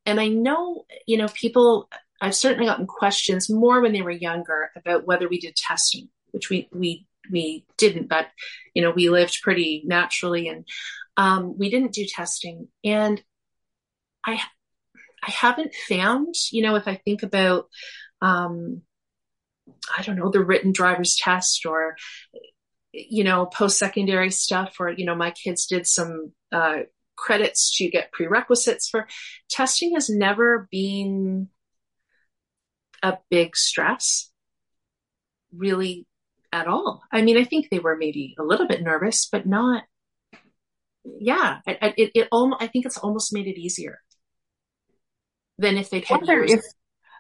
Speaker 2: and i know you know people i've certainly gotten questions more when they were younger about whether we did testing which we we we didn't, but you know, we lived pretty naturally and um, we didn't do testing. And I, I haven't found, you know, if I think about, um, I don't know, the written driver's test or, you know, post secondary stuff, or, you know, my kids did some, uh, credits to get prerequisites for. Testing has never been a big stress, really, at all. I mean, I think they were maybe a little bit nervous, but not. Yeah, it it, it almost, I think it's almost made it easier than if they'd had years. If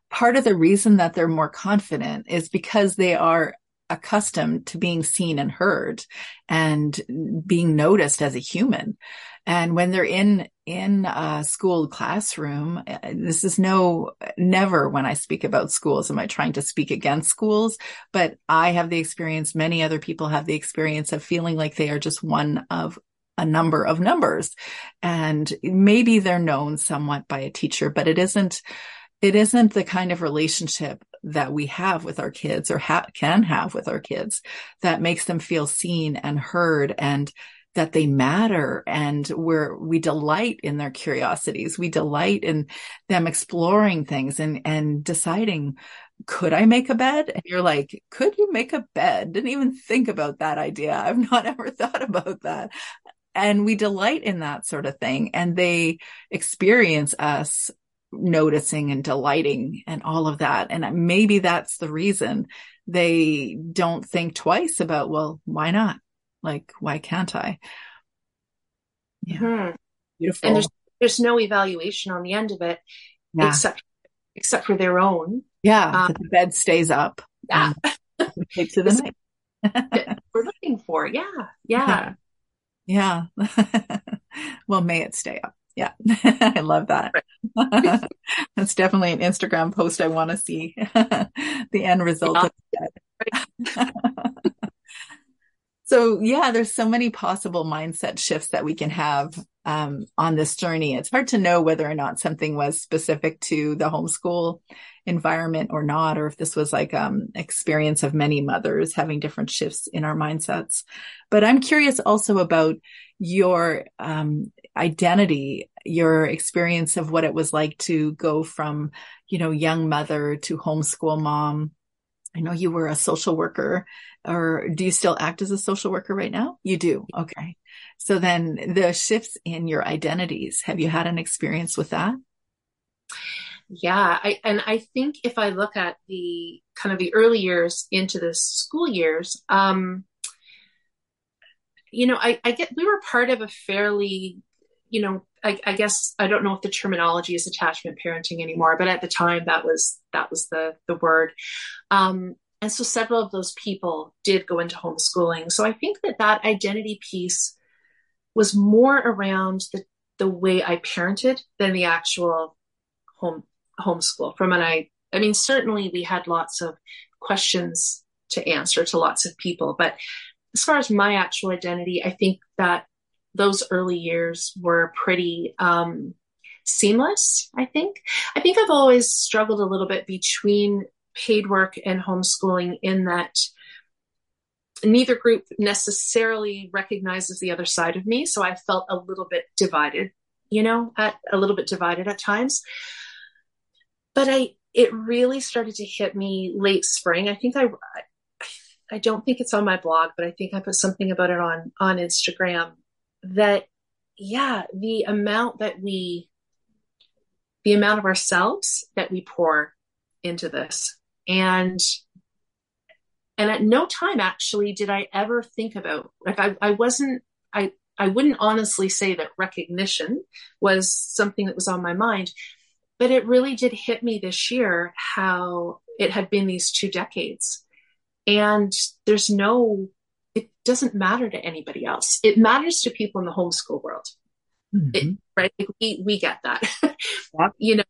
Speaker 1: part of the reason that they're more confident is because they are accustomed to being seen and heard and being noticed as a human. And when they're in, in a school classroom, uh, this is no, never when I speak about schools am I trying to speak against schools, but I have the experience, many other people have the experience of feeling like they are just one of a number of numbers. And maybe they're known somewhat by a teacher, but it isn't, it isn't the kind of relationship that we have with our kids or ha- can have with our kids that makes them feel seen and heard and that they matter and we're, we delight in their curiosities. We delight in them exploring things and, and deciding, could I make a bed? And you're like, could you make a bed? Didn't even think about that idea. <laughs> I've not ever thought about that. And we delight in that sort of thing. And they experience us noticing and delighting and all of that. And maybe that's the reason they don't think twice about, well, why not? Like, why can't I?
Speaker 2: Yeah. Mm-hmm. Beautiful. And there's, there's no evaluation on the end of it yeah. except, except for their own.
Speaker 1: Yeah. Um, the bed stays up.
Speaker 2: Yeah. <laughs>
Speaker 1: To the night. <laughs>
Speaker 2: we're looking for. Yeah. Yeah.
Speaker 1: Yeah. <laughs> well, may it stay up. Yeah, I love that. That's definitely an Instagram post I want to see. the end result of that. So yeah, there's so many possible mindset shifts that we can have um, on this journey. It's hard to know whether or not something was specific to the homeschool environment or not, or if this was like um experience of many mothers having different shifts in our mindsets. But I'm curious also about your um, identity, your experience of what it was like to go from, you know, young mother to homeschool mom. I know you were a social worker or do you still act as a social worker right now? You do. Okay. So then the shifts in your identities, have you had an experience with that?
Speaker 2: Yeah, I, and I think if I look at the kind of the early years into the school years, um, you know, I, I get we were part of a fairly, you know, I, I, guess I don't know if the terminology is attachment parenting anymore, but at the time that was that was the the word. Um, and so several of those people did go into homeschooling. So I think that that identity piece was more around the the way I parented than the actual home homeschool. From an I, I mean, certainly we had lots of questions to answer to lots of people, but as far as my actual identity, I think that those early years were pretty um, seamless. I think. I think I've always struggled a little bit between paid work and homeschooling in that neither group necessarily recognizes the other side of me. So I felt a little bit divided, you know, at a little bit divided at times. But I, it really started to hit me late spring. I think I, I don't think it's on my blog, but I think I put something about it on on Instagram that yeah, the amount that we the amount of ourselves that we pour into this. And and at no time actually did I ever think about like I, I wasn't I I wouldn't honestly say that recognition was something that was on my mind, but it really did hit me this year how it had been these two decades. And there's no doesn't matter to anybody else. It matters to people in the homeschool world. Mm-hmm. it, right we, we get that. <laughs> Yeah. you know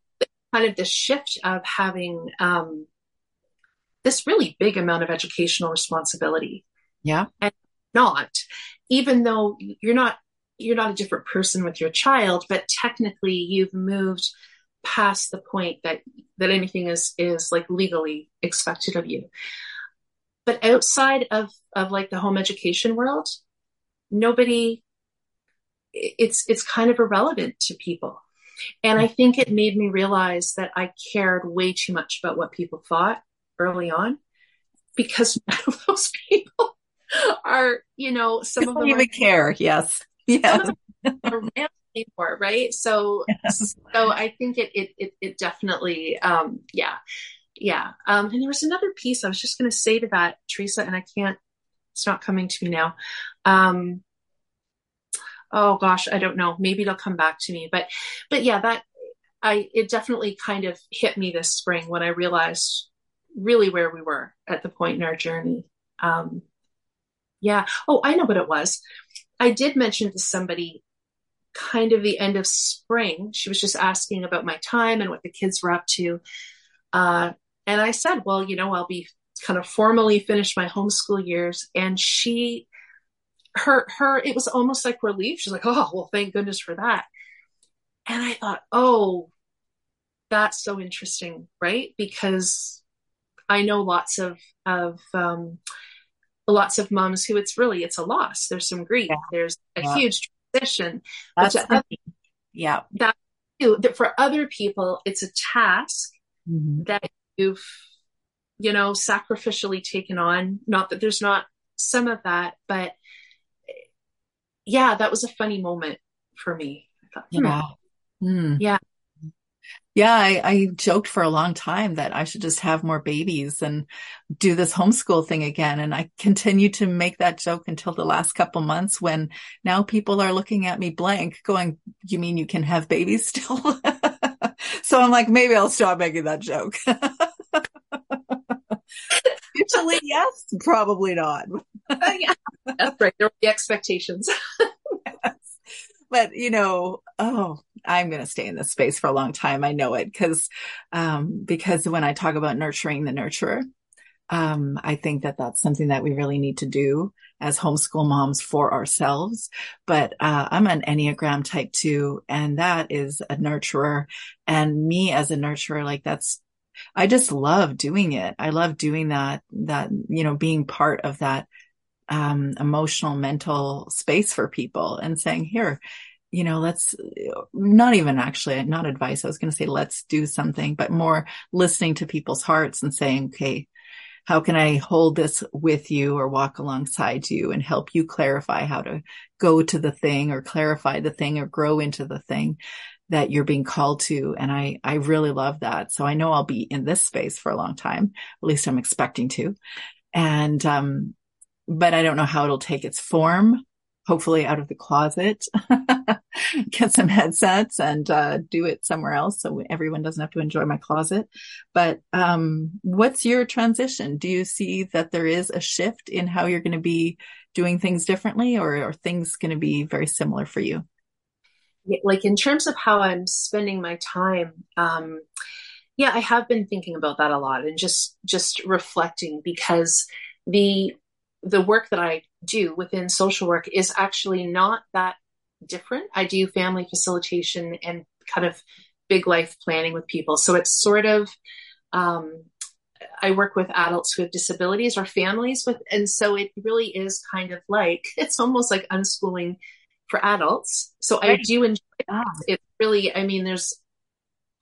Speaker 2: kind of the shift of having um, this really big amount of educational responsibility.
Speaker 1: Yeah.
Speaker 2: And not even though you're not you're not a different person with your child but technically you've moved past the point that that anything is is like legally expected of you but outside of of like the home education world nobody it's it's kind of irrelevant to people. And i think it made me realize that i cared way too much about what people thought early on because <laughs> none of those people are you know some of them
Speaker 1: even care. Yes.
Speaker 2: Yeah are anymore, right? So, <laughs> yes. so I think it, it, it, it definitely, um, yeah, yeah. Um, and there was another piece I was just going to say to that, Teresa, and I can't, it's not coming to me now. Um, oh gosh, I don't know. Maybe it'll come back to me, but, but yeah, that, I, it definitely kind of hit me this spring when I realized really where we were at the point in our journey. Um, yeah. Oh, I know what it was. I did mention to somebody kind of the end of spring. She was just asking about my time and what the kids were up to. Uh, and I said, well, you know, I'll be kind of formally finished my homeschool years. And she, her, her, it was almost like relief. She's like, oh, well, thank goodness for that. And I thought, oh, that's so interesting, right? Because I know lots of, of, um, lots of moms who it's really it's a loss there's some grief yeah. there's a yeah. huge transition
Speaker 1: That's other, yeah
Speaker 2: that, for other people it's a task mm-hmm. that you've you know sacrificially taken on not that there's not some of that but yeah that was a funny moment for me thought,
Speaker 1: hmm. yeah
Speaker 2: mm. yeah
Speaker 1: yeah, I, I, joked for a long time that I should just have more babies and do this homeschool thing again. And I continued to make that joke until the last couple months when now people are looking at me blank going, you mean you can have babies still? <laughs> so I'm like, maybe I'll stop making that joke. <laughs> Usually, yes, probably not.
Speaker 2: uh, yeah, that's right. There will be expectations. <laughs>
Speaker 1: yes. But, you know, oh, I'm going to stay in this space for a long time. I know it because, um, because when I talk about nurturing the nurturer, um, I think that that's something that we really need to do as homeschool moms for ourselves. But, uh, I'm an Enneagram type two, and that is a nurturer. And me as a nurturer, like that's, I just love doing it. I love doing that, that, you know, being part of that, um, emotional, mental space for people and saying, here, you know, let's not even actually not advice. I was going to say, let's do something, but more listening to people's hearts and saying, okay, how can I hold this with you or walk alongside you and help you clarify how to go to the thing or clarify the thing or grow into the thing that you're being called to. And I, I really love that. So I know I'll be in this space for a long time. At least I'm expecting to. And, um, but I don't know how it'll take its form hopefully out of the closet, <laughs> get some headsets and uh, do it somewhere else so everyone doesn't have to enjoy my closet. But um, what's your transition? Do you see that there is a shift in how you're going to be doing things differently or are things going to be very similar for you?
Speaker 2: Like in terms of how I'm spending my time, um, yeah, I have been thinking about that a lot and just just reflecting because the the work that I do within social work is actually not that different. I do family facilitation and kind of big life planning with people. So it's sort of, um, I work with adults who have disabilities or families with, and so it really is kind of like, <laughs> it's almost like unschooling for adults. So right. I do enjoy it. It really, I mean, there's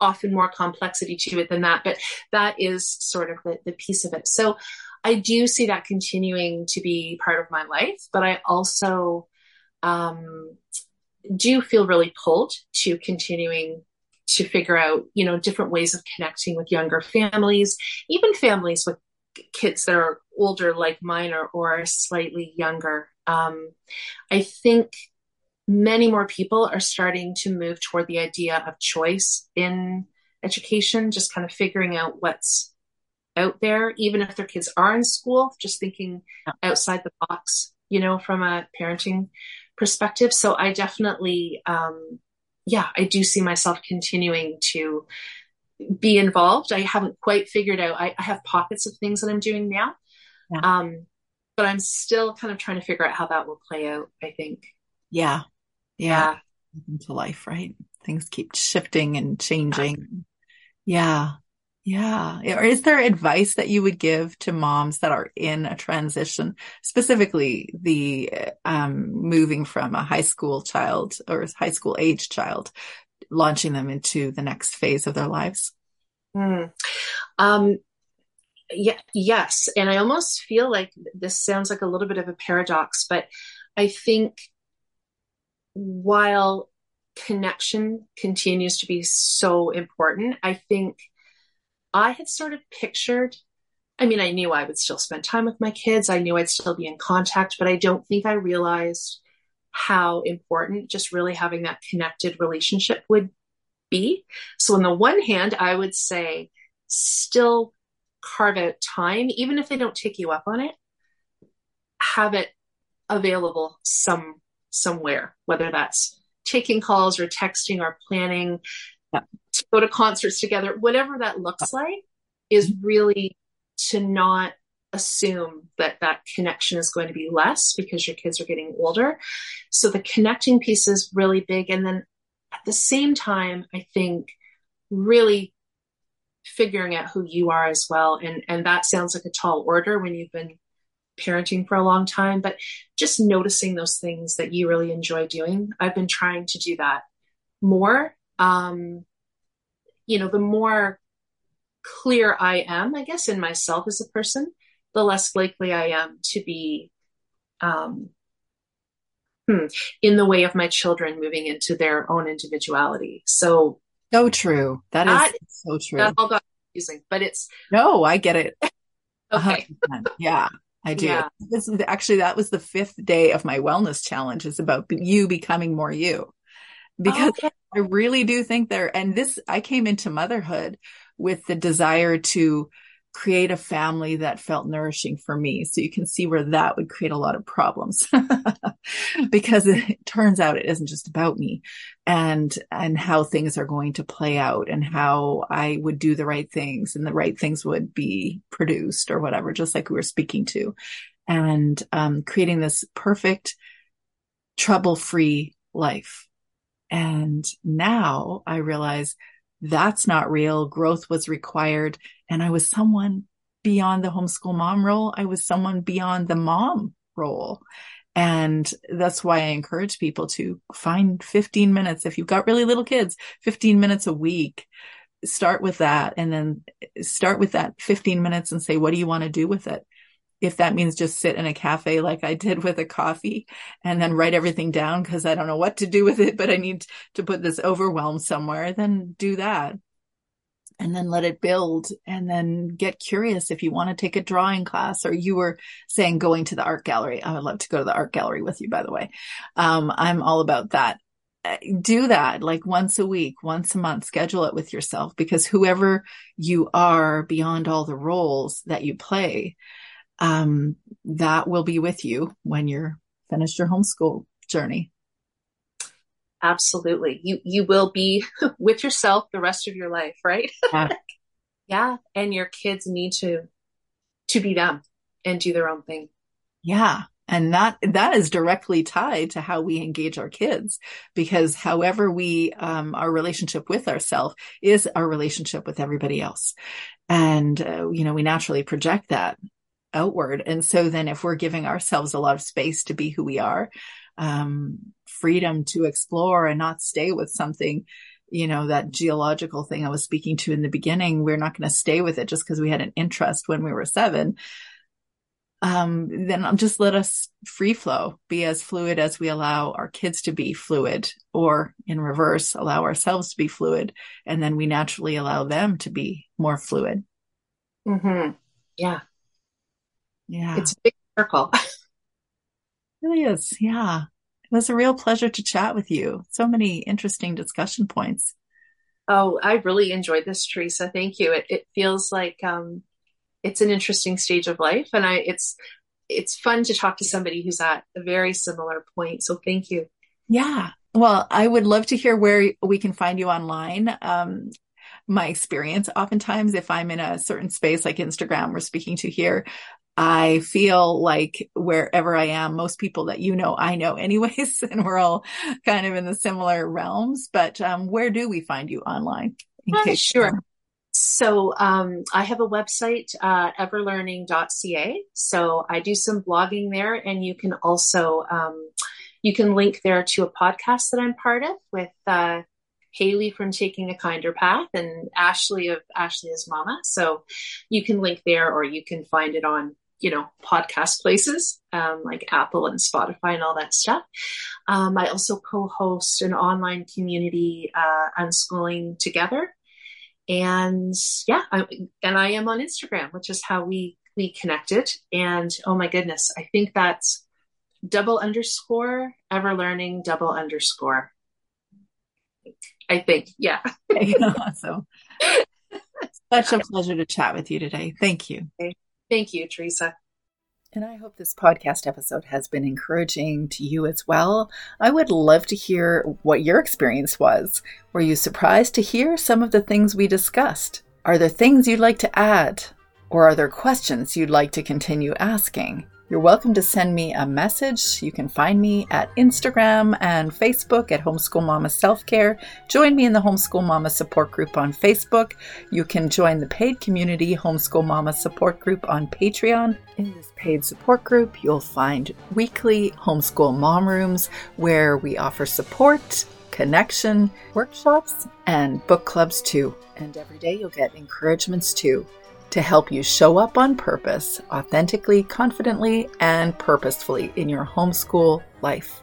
Speaker 2: often more complexity to it than that, but that is sort of the, the piece of it. So I do see that continuing to be part of my life, but I also um, do feel really pulled to continuing to figure out, you know, different ways of connecting with younger families, even families with kids that are older like mine or, or slightly younger. Um, I think many more people are starting to move toward the idea of choice in education, just kind of figuring out what's out there, even if their kids are in school, just thinking outside the box, you know, from a parenting perspective. So I definitely, um, yeah, I do see myself continuing to be involved. I haven't quite figured out, I, I have pockets of things that I'm doing now. Yeah. Um, but I'm still kind of trying to figure out how that will play out, I think.
Speaker 1: Yeah. Yeah. Into life, right? Things keep shifting and changing. Yeah. Yeah. Or is there advice that you would give to moms that are in a transition, specifically the um, moving from a high school child or high school age child, launching them into the next phase of their lives?
Speaker 2: Mm. Um, yeah, yes. And I almost feel like this sounds like a little bit of a paradox, but I think while connection continues to be so important. I think I had sort of pictured, I mean, I knew I would still spend time with my kids, I knew I'd still be in contact, but I don't think I realized how important just really having that connected relationship would be. So, on the one hand, I would say still carve out time, even if they don't take you up on it, have it available some somewhere, whether that's taking calls or texting or planning yeah. to go to concerts together, whatever that looks like, is really to not assume that that connection is going to be less because your kids are getting older. So the connecting piece is really big. And then at the same time, I think really figuring out who you are as well. And, and that sounds like a tall order when you've been parenting for a long time, but just noticing those things that you really enjoy doing. I've been trying to do that more. Um, you know, the more clear I am, I guess, in myself as a person, the less likely I am to be um, hmm, in the way of my children moving into their own individuality. So,
Speaker 1: so true. That, that is so true. That all got
Speaker 2: confusing, but it's
Speaker 1: no, I get it. okay. Yeah. I do. Yeah. This is actually that was the fifth day of my wellness challenge. Is about you becoming more you, oh, because okay. I really do think there. And this, I came into motherhood with the desire to create a family that felt nourishing for me. So you can see where that would create a lot of problems <laughs> because it turns out it isn't just about me and, and how things are going to play out and how I would do the right things and the right things would be produced or whatever, just like we were speaking to and, um, creating this perfect trouble free life. And now I realize that's not real. Growth was required. And I was someone beyond the homeschool mom role. I was someone beyond the mom role. And that's why I encourage people to find 15 minutes. If you've got really little kids, 15 minutes a week, start with that and then start with that 15 minutes and say, what do you want to do with it? if that means just sit in a cafe like I did with a coffee and then write everything down because I don't know what to do with it, but I need to put this overwhelm somewhere, then do that. And then let it build and then get curious if you want to take a drawing class or you were saying going to the art gallery. I would love to go to the art gallery with you, by the way. Um, I'm all about that do that like once a week, once a month, schedule it with yourself because whoever you are beyond all the roles that you play, um, that will be with you when you're finished your homeschool journey.
Speaker 2: Absolutely. You, you will be <laughs> with yourself the rest of your life, right? <laughs> Yeah. yeah. And your kids need to, to be them and do their own thing.
Speaker 1: Yeah. And that, that is directly tied to how we engage our kids because however we, um, our relationship with ourselves is our relationship with everybody else. And, uh, you know, we naturally project that outward. And so then if we're giving ourselves a lot of space to be who we are, um, freedom to explore and not stay with something, you know, that geological thing I was speaking to in the beginning, we're not going to stay with it just because we had an interest when we were seven. Um, then just let us free flow, be as fluid as we allow our kids to be fluid, or in reverse, allow ourselves to be fluid, and then we naturally allow them to be more fluid.
Speaker 2: Mm-hmm. Yeah,
Speaker 1: yeah.
Speaker 2: It's a big circle. <laughs>
Speaker 1: really is. Yeah. It was a real pleasure to chat with you. So many interesting discussion points.
Speaker 2: Oh, I really enjoyed this, Teresa. Thank you. It, it feels like um, it's an interesting stage of life, and I it's it's fun to talk to somebody who's at a very similar point. So thank you.
Speaker 1: Yeah. Well, I would love to hear where we can find you online. Um, my experience oftentimes if i'm in a certain space like instagram we're speaking to here I feel like wherever I am, most people that you know, I know <laughs> anyways, and we're all kind of in the similar realms. But um, where do we find you online?
Speaker 2: Uh, sure. So um, I have a website, uh, everlearning.ca. So I do some blogging there, and you can also um, you can link there to a podcast that I'm part of with uh, Haley from Taking a Kinder Path and Ashley of Ashley as Mama. So you can link there, or you can find it on you know, podcast places um, like Apple and Spotify and all that stuff. Um, I also co-host an online community, uh, Unschooling Together, and yeah, I, and I am on Instagram, which is how we we connected. And oh my goodness, I think that's double underscore ever learning double underscore. I think, yeah. <laughs>
Speaker 1: awesome. Such a pleasure to chat with you today. Thank you.
Speaker 2: Thank you, Teresa.
Speaker 1: And I hope this podcast episode has been encouraging to you as well. I would love to hear what your experience was. Were you surprised to hear some of the things we discussed? Are there things you'd like to add? Or are there questions you'd like to continue asking? You're welcome to send me a message. You can find me at Instagram and Facebook at Homeschool Mama Self Care. Join me in the Homeschool Mama Support Group on Facebook. You can join the paid community Homeschool Mama Support Group on Patreon. In this paid support group, you'll find weekly homeschool mom rooms where we offer support, connection, workshops, and book clubs too. And every day you'll get encouragements too to help you show up on purpose, authentically, confidently, and purposefully in your homeschool life.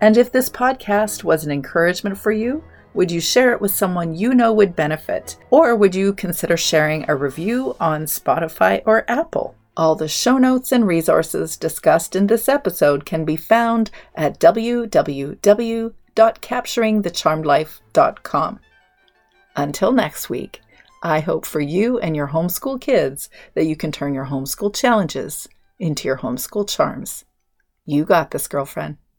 Speaker 1: And if this podcast was an encouragement for you, would you share it with someone you know would benefit? Or would you consider sharing a review on Spotify or Apple? All the show notes and resources discussed in this episode can be found at www.capturingthecharmedlife.com. Until next week, I hope for you and your homeschool kids that you can turn your homeschool challenges into your homeschool charms. You got this, girlfriend.